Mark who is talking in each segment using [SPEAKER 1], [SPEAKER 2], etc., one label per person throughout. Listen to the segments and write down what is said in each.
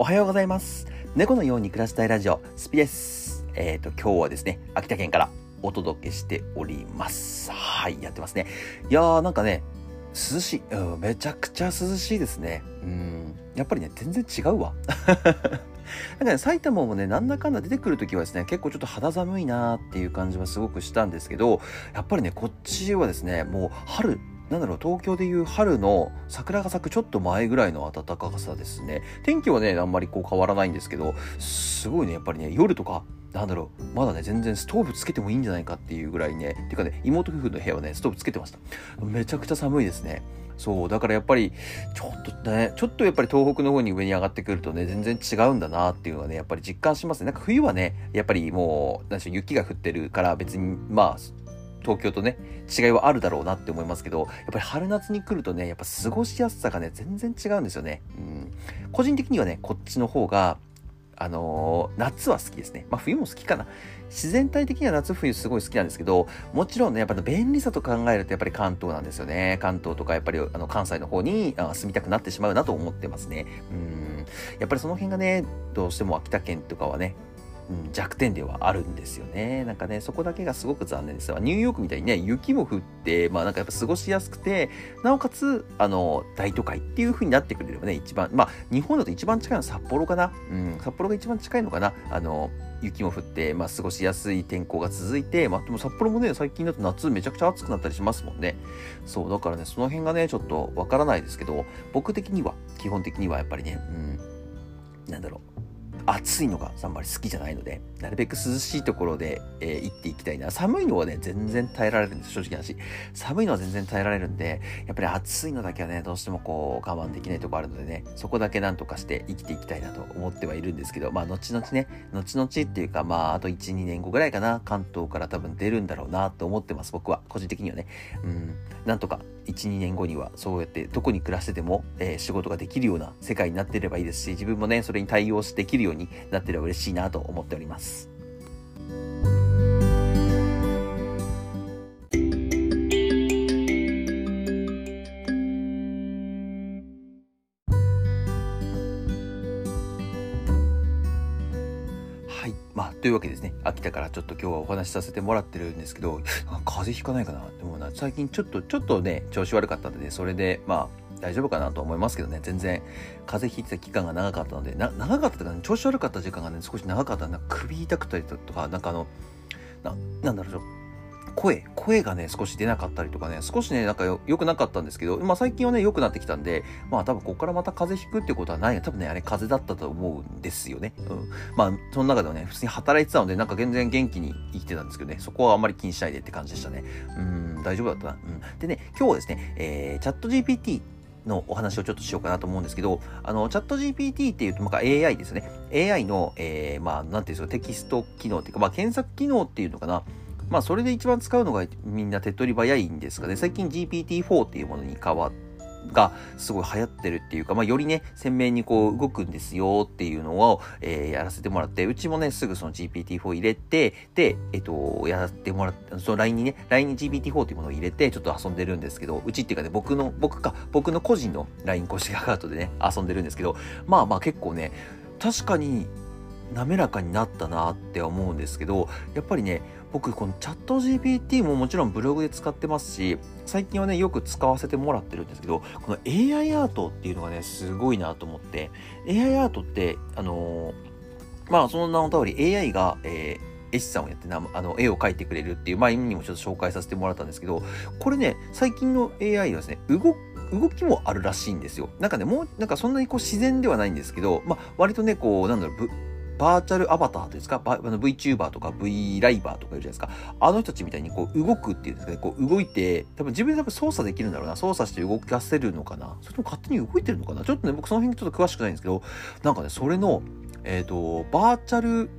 [SPEAKER 1] おはようございます。猫のように暮らしたいラジオ、スピです。えっ、と、今日はですね、秋田県からお届けしております。はい、やってますね。いやー、なんかね、涼しい。うん、めちゃくちゃ涼しいですね。うん、やっぱりね、全然違うわ。なんかね、埼玉もね、なんだかんだ出てくるときはですね、結構ちょっと肌寒いなーっていう感じはすごくしたんですけど、やっぱりね、こっちはですね、もう春、なんだろう、東京でいう春の桜が咲くちょっと前ぐらいの暖かさですね。天気はね、あんまりこう変わらないんですけど、すごいね、やっぱりね、夜とか、なんだろう、まだね、全然ストーブつけてもいいんじゃないかっていうぐらいね、てかね、妹夫婦の部屋はね、ストーブつけてました。めちゃくちゃ寒いですね。そう、だからやっぱり、ちょっとね、ちょっとやっぱり東北の方に上に上がってくるとね、全然違うんだなっていうのはね、やっぱり実感しますね。なんか冬はね、やっぱりもう、なんでしょう、雪が降ってるから別に、まあ、東京とね、違いはあるだろうなって思いますけど、やっぱり春夏に来るとね、やっぱ過ごしやすさがね、全然違うんですよね。うん。個人的にはね、こっちの方が、あのー夏は好きですね。まあ冬も好きかな。自然体的には夏冬すごい好きなんですけど、もちろんね、やっぱり便利さと考えるとやっぱり関東なんですよね。関東とかやっぱりあの関西の方にあ住みたくなってしまうなと思ってますね。うん。やっぱりその辺がね、どうしても秋田県とかはね、弱点ではあるんですよね。なんかね、そこだけがすごく残念です。ニューヨークみたいにね、雪も降って、まあなんかやっぱ過ごしやすくて、なおかつ、あの、大都会っていう風になってくれればね、一番、まあ日本だと一番近いのは札幌かな。うん、札幌が一番近いのかな。あの、雪も降って、まあ過ごしやすい天候が続いて、まあでも札幌もね、最近だと夏めちゃくちゃ暑くなったりしますもんね。そう、だからね、その辺がね、ちょっとわからないですけど、僕的には、基本的にはやっぱりね、うん、なんだろう。暑いのがあんまり好きじゃないので、なるべく涼しいところで、えー行っていきたいな。寒いのはね、全然耐えられるんです、正直な話。寒いのは全然耐えられるんで、やっぱり暑いのだけはね、どうしてもこう、我慢できないとこあるのでね、そこだけなんとかして生きていきたいなと思ってはいるんですけど、まあ、後々ね、後々っていうか、まあ、あと1、2年後ぐらいかな、関東から多分出るんだろうなと思ってます、僕は。個人的にはね。うん、なんとか、1、2年後には、そうやって、どこに暮らしてても、えー仕事ができるような世界になっていればいいですし、自分もね、それに対応できるようになってれば嬉しいなと思っております。というわけですね。秋田からちょっと今日はお話しさせてもらってるんですけど、風邪ひかないかなでもな、最近ちょっと、ちょっとね、調子悪かったんで、それで、まあ、大丈夫かなと思いますけどね、全然、風邪ひいてた期間が長かったので、長かったとか、ね、調子悪かった時間がね、少し長かった。なんか首痛くたりとか、なんかあの、な、なんだろう、声、声がね、少し出なかったりとかね、少しね、なんかよ良くなかったんですけど、まあ最近はね、良くなってきたんで、まあ多分ここからまた風邪ひくってことはない。多分ね、あれ風邪だったと思うんですよね。うん。まあ、その中ではね、普通に働いてたので、なんか全然元気に生きてたんですけどね、そこはあんまり気にしないでって感じでしたね。うん、大丈夫だったな。うん。でね、今日はですね、えー、チャット GPT のお話をちょっとしようかなと思うんですけど、あの、チャット GPT っていうと、まあ、AI ですね。AI の、えー、まあ、なんていうんですか、テキスト機能っていうか、まあ、検索機能っていうのかな。まあ、それで一番使うのがみんな手っ取り早いんですかね。最近 GPT-4 っていうものに変わっがすごい流行ってるっていうか、まあ、よりね、鮮明にこう動くんですよっていうのを、えーやらせてもらって、うちもね、すぐその GPT-4 入れて、で、えっと、やってもらって、その LINE にね、LINE に GPT-4 っていうものを入れて、ちょっと遊んでるんですけど、うちっていうかね、僕の、僕か、僕の個人の LINE 公式アカウントでね、遊んでるんですけど、まあまあ結構ね、確かに滑らかになったなって思うんですけど、やっぱりね、僕このチャット GPT ももちろんブログで使ってますし、最近はね、よく使わせてもらってるんですけど、この AI アートっていうのがね、すごいなと思って、AI アートって、あのーまあその名の通り AI が、えー絵師さんをやってなあの絵を描いてくれるっていう前にもちょっと紹介させてもらったんですけどこれね最近の AI はですね動動きもあるらしいんですよ。なんかねもうなんかそんなにこう自然ではないんですけどまあ割とねこうなんだろうバーチャルアバターというんですか？あの VTuber とか V ライバーとかいるじゃないですか。あの人たちみたいにこう動くっていうんですかね。こう動いて多分自分で多分操作できるんだろうな。操作して動かせるのかな。それとも勝手に動いてるのかな？ちょっとね僕その辺ちょっと詳しくないんですけどなんかねそれのえっ、とバーチャル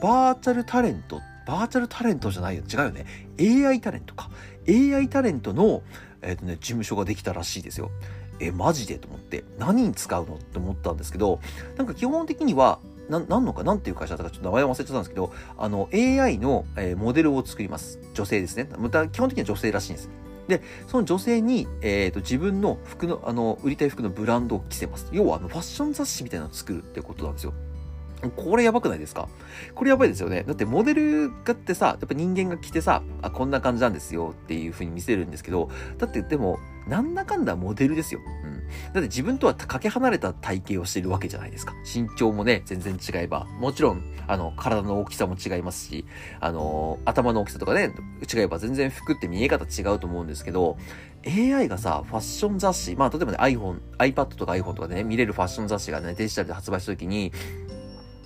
[SPEAKER 1] バーチャルタレントバーチャルタレントじゃないよ。違うよね。AI タレントか。AI タレントの、えっとね、事務所ができたらしいですよ。えマジで？と思って。何に使うの？って思ったんですけどなんか基本的にはななんのかなんていう会社だったかちょっと名前忘れちゃったんですけどあの AI の、えーモデルを作ります女性ですねまた基本的には女性らしいんですで、その女性に、えっ、と、自分の服の、あの、売りたい服のブランドを着せます。要は、あの、ファッション雑誌みたいなのを作るってことなんですよ。これやばくないですか？これやばいですよね。だってモデルがってさ、やっぱ人間が着てさ、あ、こんな感じなんですよっていう風に見せるんですけど、だってでも、なんだかんだモデルですよ。うん。だって自分とはかけ離れた体型をしているわけじゃないですか。身長もね、全然違えば。もちろん、あの、体の大きさも違いますし、あの、頭の大きさとかね、違えば全然服って見え方違うと思うんですけど、AI がさ、ファッション雑誌、まあ、例えばね、iPhone、iPad とか iPhone とかね、見れるファッション雑誌がね、デジタルで発売した時に、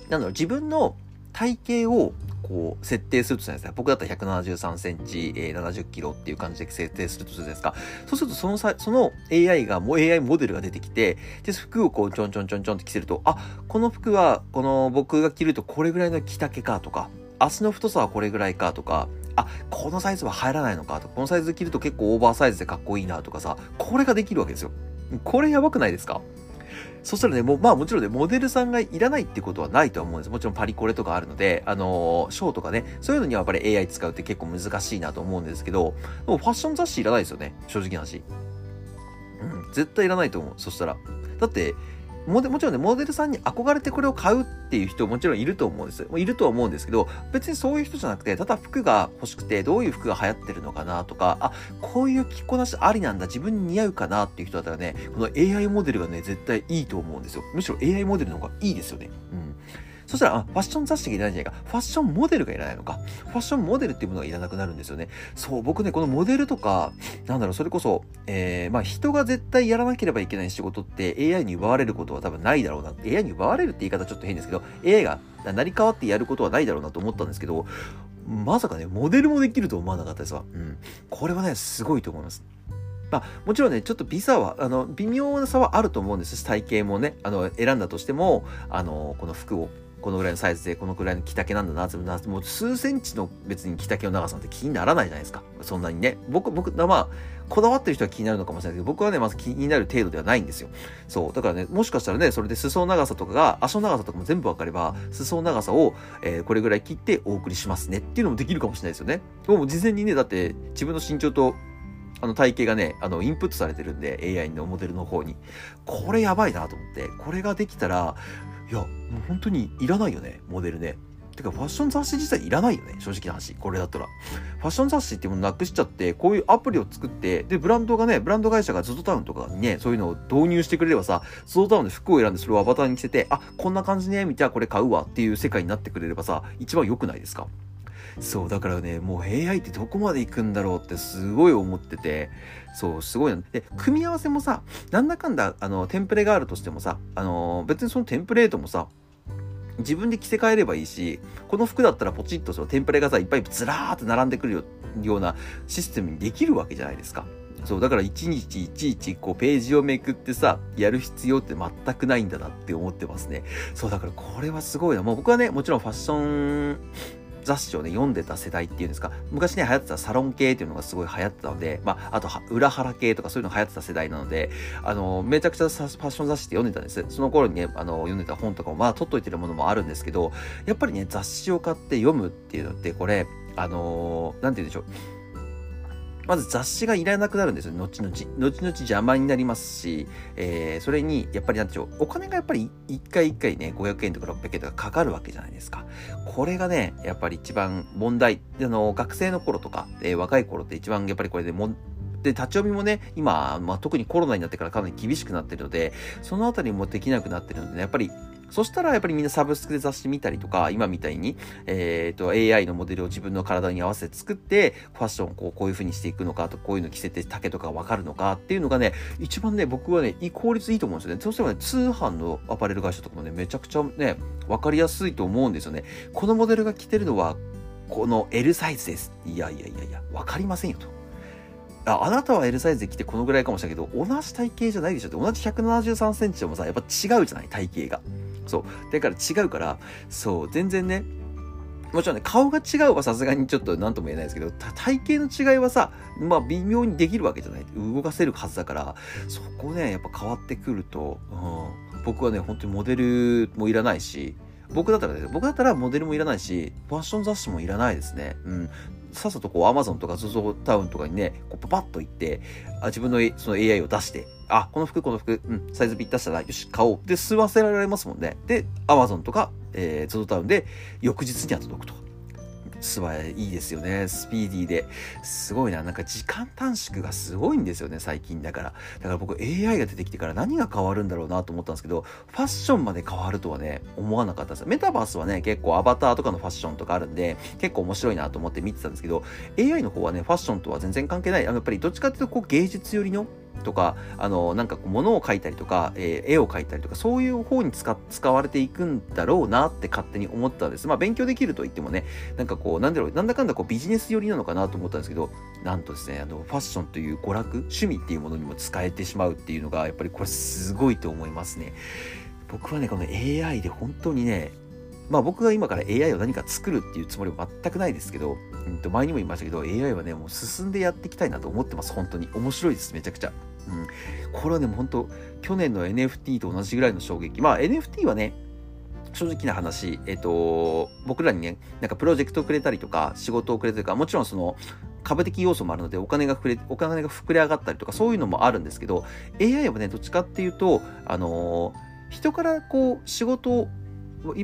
[SPEAKER 1] なんだろう、自分の体型をこう設定するとするんですね。僕だったら173センチ、えー、70キロっていう感じで設定するとするじゃないですか。そうするとそのさ、その AI が、もう AI モデルが出てきて、で、服をこうちょんちょんちょんちょんって着せると、あ、この服は、この僕が着るとこれぐらいの着丈かとか、足の太さはこれぐらいかとか、あ、このサイズは入らないのかとか、このサイズ着ると結構オーバーサイズでかっこいいなとかさ、これができるわけですよ。これやばくないですか？そしたらね、もう、まあもちろんね、モデルさんがいらないってことはないとは思うんです。もちろんパリコレとかあるので、あのー、ショーとかね、そういうのにはやっぱり AI 使うって結構難しいなと思うんですけど、でもファッション雑誌いらないですよね、正直な話。うん、絶対いらないと思う。そしたら。だって、もちろんね、モデルさんに憧れてこれを買うっていう人もちろんいると思うんです。いるとは思うんですけど、別にそういう人じゃなくて、ただ服が欲しくて、どういう服が流行ってるのかなとか、あ、こういう着こなしありなんだ、自分に似合うかなっていう人だったらね、この AI モデルがね、絶対いいと思うんですよ。むしろ AI モデルの方がいいですよね。うん。そしたら、あ、ファッション雑誌がいらないんじゃないか。ファッションモデルがいらないのか。ファッションモデルっていうものがいらなくなるんですよね。そう、僕ね、このモデルとか、なんだろう、それこそ、えー、まあ人が絶対やらなければいけない仕事って AI に奪われることは多分ないだろうな。AI に奪われるって言い方ちょっと変ですけど、AI が成り代わってやることはないだろうなと思ったんですけど、まさかね、モデルもできると思わなかったですわ。うん。これはね、すごいと思います。まあ、もちろんね、ちょっとビザは、あの、微妙な差はあると思うんです。体型もね、あの、選んだとしても、あの、この服をこのぐらいのサイズでこのぐらいの着丈なんだなってもう数センチの別に着丈の長さなんて気にならないじゃないですか。そんなにね。僕僕まあこだわってる人は気になるのかもしれないけど僕はねまず気になる程度ではないんですよ。そう。だからねもしかしたらねそれで裾長さとかが足の長さとかも全部分かれば裾長さを、えー、これぐらい切ってお送りしますね。っていうのもできるかもしれないですよね。もう事前にねだって自分の身長とあの体型がね、あの、インプットされてるんで、AI のモデルの方に。これやばいなと思って、これができたら、いや、もう本当にいらないよね、モデルね。てか、ファッション雑誌自体いらないよね、正直な話。これだったら。ファッション雑誌っていうものなくしちゃって、こういうアプリを作って、で、ブランドがね、ブランド会社が ZOZO タウンとかにね、そういうのを導入してくれればさ、ZOZO タウンで服を選んでそれをアバターに着せて、あ、こんな感じね、みたいなこれ買うわっていう世界になってくれればさ、一番良くないですか？そう、だからね、もう AI ってどこまで行くんだろうってすごい思ってて、そう、すごいな。で、組み合わせもさ、なんだかんだ、あの、テンプレがあるとしてもさ、あの、別にそのテンプレートもさ、自分で着せ替えればいいし、この服だったらポチッとそのテンプレがさ、いっぱいずらーって並んでくるようなシステムにできるわけじゃないですか。そう、だから一日いちいちこうページをめくってさ、やる必要って全くないんだなって思ってますね。そう、だからこれはすごいな。もう僕はね、もちろんファッション雑誌をね、読んでた世代っていうんですか、昔ね、流行ってたサロン系っていうのがすごい流行ってたので、まあ、あと、裏腹系とかそういうの流行ってた世代なので、あの、めちゃくちゃファッション雑誌って読んでたんです。その頃にね、あの、読んでた本とかも、まあ、取っといてるものもあるんですけど、やっぱりね、雑誌を買って読むっていうのって、これ、あのなんて言うんでしょう。まず雑誌がいらなくなるんですよ、後々。後々邪魔になりますし、えー、それに、やっぱりなんでしょう、お金がやっぱり一回一回ね、500円とか600円とかかかるわけじゃないですか。これがね、やっぱり一番問題。あの、学生の頃とか、えー、若い頃って一番やっぱりこれでもで、立ち読みもね、今、まあ、特にコロナになってからかなり厳しくなってるので、そのあたりもできなくなってるので、ね、やっぱりそしたらやっぱりみんなサブスクで雑誌見たりとか、今みたいに、えっ、ー、と、AI のモデルを自分の体に合わせて作って、ファッションをこうこういう風にしていくのかと、こういうの着せて丈とかわかるのかっていうのがね、一番ね、僕はね、効率いいと思うんですよね。そうしてね、通販のアパレル会社とかもね、めちゃくちゃね、わかりやすいと思うんですよね。このモデルが着てるのは、この L サイズです。いやいやいやいや、わかりませんよと。ああなたは L サイズで着てこのぐらいかもしれないけど、同じ体型じゃないでしょって、同じ173センチでもさ、やっぱ違うじゃない体型が。そう。だから違うから、そう、全然ね、もちろんね、顔が違うはさすがにちょっと何とも言えないですけど、体型の違いはさ、まあ微妙にできるわけじゃない。動かせるはずだから、そこね、やっぱ変わってくると、うん、僕はね、本当にモデルもいらないし、僕だったらね、僕だったらモデルもいらないし、ファッション雑誌もいらないですね。うん。さっさとこうアマゾンとか ZOZO タウンとかにね、こうパパッと行って、あ自分のその AI を出して、あ、この服、この服、うん、サイズぴったしたら、よし、買おう。で、吸わせられますもんね。で、アマゾンとか、えー、ZOZO タウンで翌日には届くと。スはいいですよね。スピーディーで。すごいな。なんか時間短縮がすごいんですよね、最近だから。だから僕 AI が出てきてから何が変わるんだろうなと思ったんですけど、ファッションまで変わるとはね、思わなかったです。メタバースはね、結構アバターとかのファッションとかあるんで、結構面白いなと思って見てたんですけど、AI の方はね、ファッションとは全然関係ない。あの、やっぱりどっちかっていうとこう芸術寄りのとか、あの、なんか物を描いたりとか、えー、絵を描いたりとか、そういう方に使使われていくんだろうなって勝手に思ったんです。まあ勉強できると言ってもね、なんかこう、なんだろう、なんだかんだこうビジネス寄りなのかなと思ったんですけど、なんとですね、あの、ファッションという娯楽、趣味っていうものにも使えてしまうっていうのが、やっぱりこれすごいと思いますね。僕はね、この AI で本当にね、まあ僕が今から AI を何か作るっていうつもりは全くないですけど、うんと前にも言いましたけど、AI はね、もう進んでやっていきたいなと思ってます。本当に。面白いです、めちゃくちゃ。うん。これはね、本当去年の NFT と同じぐらいの衝撃。まあ NFT はね、正直な話、えっ、と、僕らにね、なんかプロジェクトをくれたりとか、仕事をくれたりとか、もちろんその、株的要素もあるので、お金が膨れ、お金が膨れ上がったりとか、そういうのもあるんですけど、AI はね、どっちかっていうと、あのー、人からこう、仕事を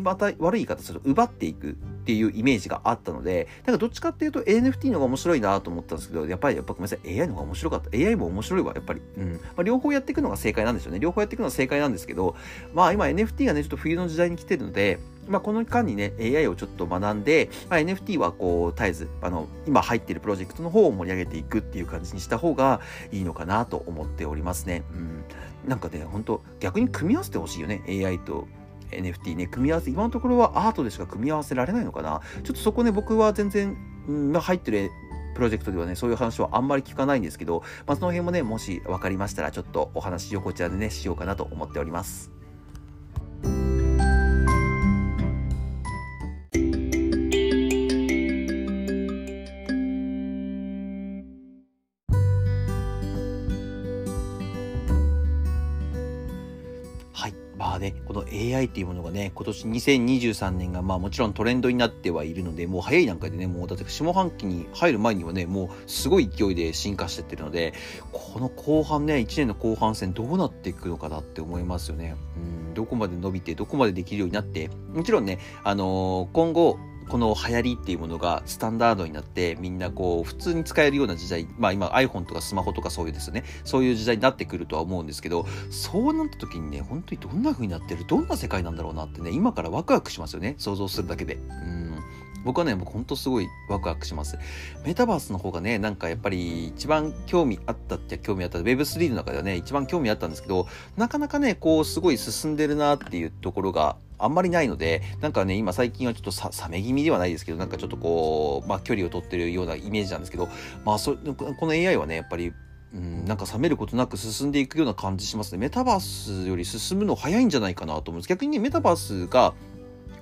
[SPEAKER 1] また悪い言い方する奪っていくっていうイメージがあったので、だかどっちかっていうと NFT の方が面白いなと思ったんですけど、やっぱり、やっぱごめんなさい、AI の方が面白かった。AI も面白いわ、やっぱり。うん。まあ、両方やっていくのが正解なんですよね。両方やっていくのが正解なんですけど、まあ今 NFT がね、ちょっと冬の時代に来てるので、まあ、この間にね、AI をちょっと学んで、まあ、NFT はこう、絶えず、あの、今入っているプロジェクトの方を盛り上げていくっていう感じにした方がいいのかなと思っておりますね。うん。なんかね、本当逆に組み合わせてほしいよね。AI と NFT ね、組み合わせ、今のところはアートでしか組み合わせられないのかな？ちょっとそこね、僕は全然、うん、入ってるプロジェクトではね、そういう話はあんまり聞かないんですけど、まあ、その辺もね、もし分かりましたら、ちょっとお話をこちらでね、しようかなと思っております。AI っていうものがね、今年2023年がまあもちろんトレンドになってはいるので、もう早い段階でね、もうだって下半期に入る前にはね、もうすごい勢いで進化してってるので、この後半ね、1年の後半戦どうなっていくのかなって思いますよね。うん、どこまで伸びて、どこまでできるようになって、もちろんね、あのー、今後、この流行りっていうものがスタンダードになってみんなこう普通に使えるような時代まあ今 iPhone とかスマホとかそういうですよねそういう時代になってくるとは思うんですけどそうなった時にね本当にどんな風になってるどんな世界なんだろうなってね今からワクワクしますよね想像するだけでうん僕はね、僕ほんとすごいワクワクします。メタバースの方がね、なんかやっぱり一番興味あったって興味あった。Web3 の中ではね、一番興味あったんですけど、なかなかね、こうすごい進んでるなっていうところがあんまりないので、なんかね、今最近はちょっとさ冷め気味ではないですけど、なんかちょっとこう、まあ距離を取ってるようなイメージなんですけど、まあそ、この AI はね、やっぱり、うん、なんか冷めることなく進んでいくような感じしますね。メタバースより進むの早いんじゃないかなと思うんです。逆にね、メタバースが、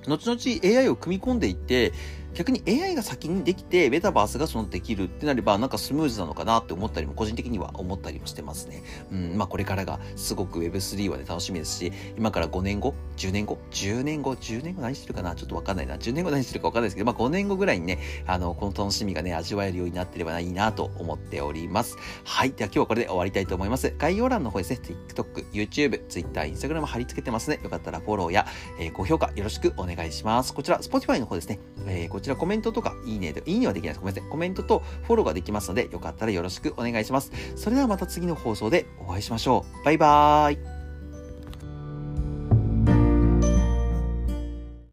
[SPEAKER 1] 後々 AI を組み込んでいって、逆に AI が先にできて、メタバースがそのできるってなれば、なんかスムーズなのかなって思ったりも、個人的には思ったりもしてますね。うん、まあこれからがすごく Web3 はね、楽しみですし、今から5年後、10年後、10年後、10年後何してるかな？ちょっとわかんないな。10年後何してるかわかんないですけど、まあ5年後ぐらいにね、あの、この楽しみがね、味わえるようになってればいいなと思っております。はい。では今日はこれで終わりたいと思います。概要欄の方ですね、TikTok、YouTube、Twitter、Instagram 貼り付けてますね。よかったらフォローや、えー、高評価よろしくお願いします。こちら、Spotify の方ですね、えー、こちらコメントとか、いいねで、いいねはできないです。ごめんなさい。コメントとフォローができますので、よかったらよろしくお願いします。それではまた次の放送でお会いしましょう。バイバーイ。